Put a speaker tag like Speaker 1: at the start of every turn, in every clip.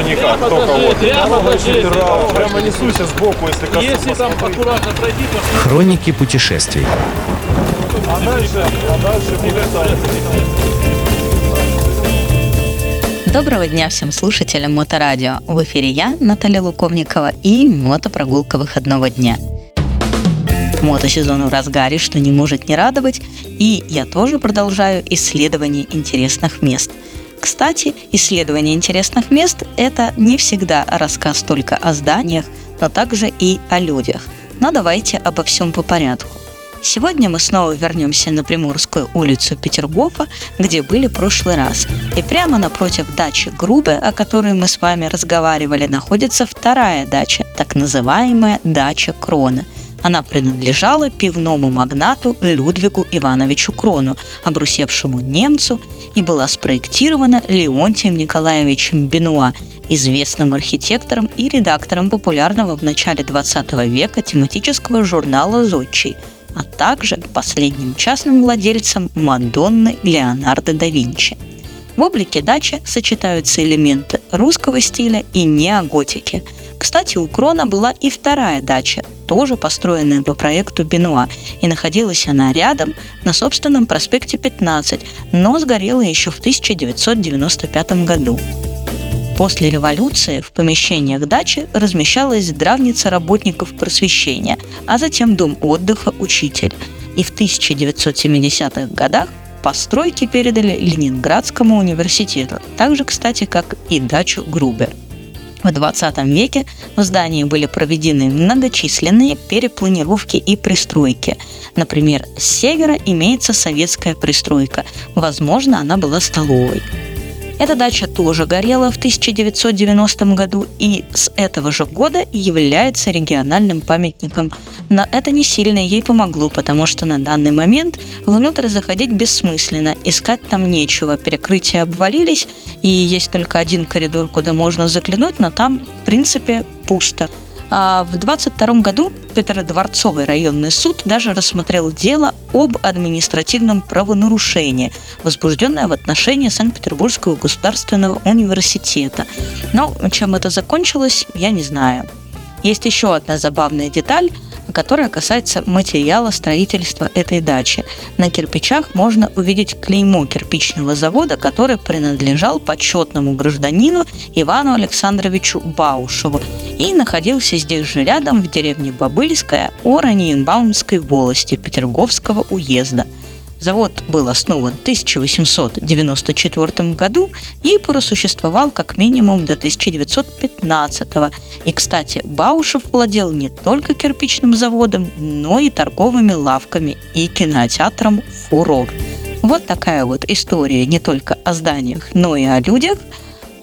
Speaker 1: его никак,
Speaker 2: Прямо
Speaker 1: только вот.
Speaker 2: прямо
Speaker 1: Прямо несусь сбоку, если коснусь.
Speaker 2: Если там аккуратно пройти, то
Speaker 3: Хроники путешествий.
Speaker 1: А дальше, а дальше.
Speaker 4: Доброго дня всем слушателям Моторадио. В эфире я, Наталья Луковникова, и мотопрогулка выходного дня. Мотосезон в разгаре, что не может не радовать, и я тоже продолжаю исследование интересных мест. Кстати, исследование интересных мест – это не всегда рассказ только о зданиях, но также и о людях. Но давайте обо всем по порядку. Сегодня мы снова вернемся на Приморскую улицу Петергофа, где были в прошлый раз. И прямо напротив дачи Грубе, о которой мы с вами разговаривали, находится вторая дача, так называемая дача Крона. Она принадлежала пивному магнату Людвигу Ивановичу Крону, обрусевшему немцу, и была спроектирована Леонтием Николаевичем Бенуа, известным архитектором и редактором популярного в начале 20 века тематического журнала «Зодчий», а также последним частным владельцем Мадонны Леонардо да Винчи. В облике дачи сочетаются элементы русского стиля и неоготики. Кстати, у Крона была и вторая дача, тоже построенная по проекту Бенуа, и находилась она рядом на собственном проспекте 15, но сгорела еще в 1995 году. После революции в помещениях дачи размещалась здравница работников просвещения, а затем дом отдыха «Учитель». И в 1970-х годах постройки передали Ленинградскому университету, так же, кстати, как и дачу Грубер. В 20 веке в здании были проведены многочисленные перепланировки и пристройки. Например, с севера имеется советская пристройка. Возможно, она была столовой. Эта дача тоже горела в 1990 году и с этого же года является региональным памятником. Но это не сильно ей помогло, потому что на данный момент внутрь заходить бессмысленно, искать там нечего, перекрытия обвалились, и есть только один коридор, куда можно заглянуть, но там, в принципе, пусто. А в 22 году Петродворцовый районный суд даже рассмотрел дело об административном правонарушении, возбужденное в отношении Санкт-Петербургского государственного университета. Но чем это закончилось, я не знаю. Есть еще одна забавная деталь, которая касается материала строительства этой дачи. На кирпичах можно увидеть клеймо кирпичного завода, который принадлежал почетному гражданину Ивану Александровичу Баушеву и находился здесь же рядом в деревне Бабыльская Ораниенбаумской волости Петерговского уезда – Завод был основан в 1894 году и просуществовал как минимум до 1915. И, кстати, Баушев владел не только кирпичным заводом, но и торговыми лавками и кинотеатром «Фурор». Вот такая вот история не только о зданиях, но и о людях.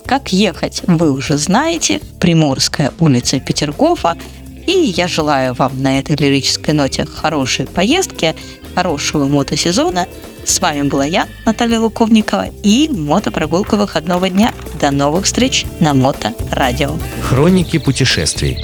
Speaker 4: Как ехать, вы уже знаете. Приморская улица Петергофа и я желаю вам на этой лирической ноте хорошей поездки, хорошего мотосезона. С вами была я, Наталья Луковникова, и мотопрогулка выходного дня. До новых встреч на Мото Радио.
Speaker 3: Хроники путешествий.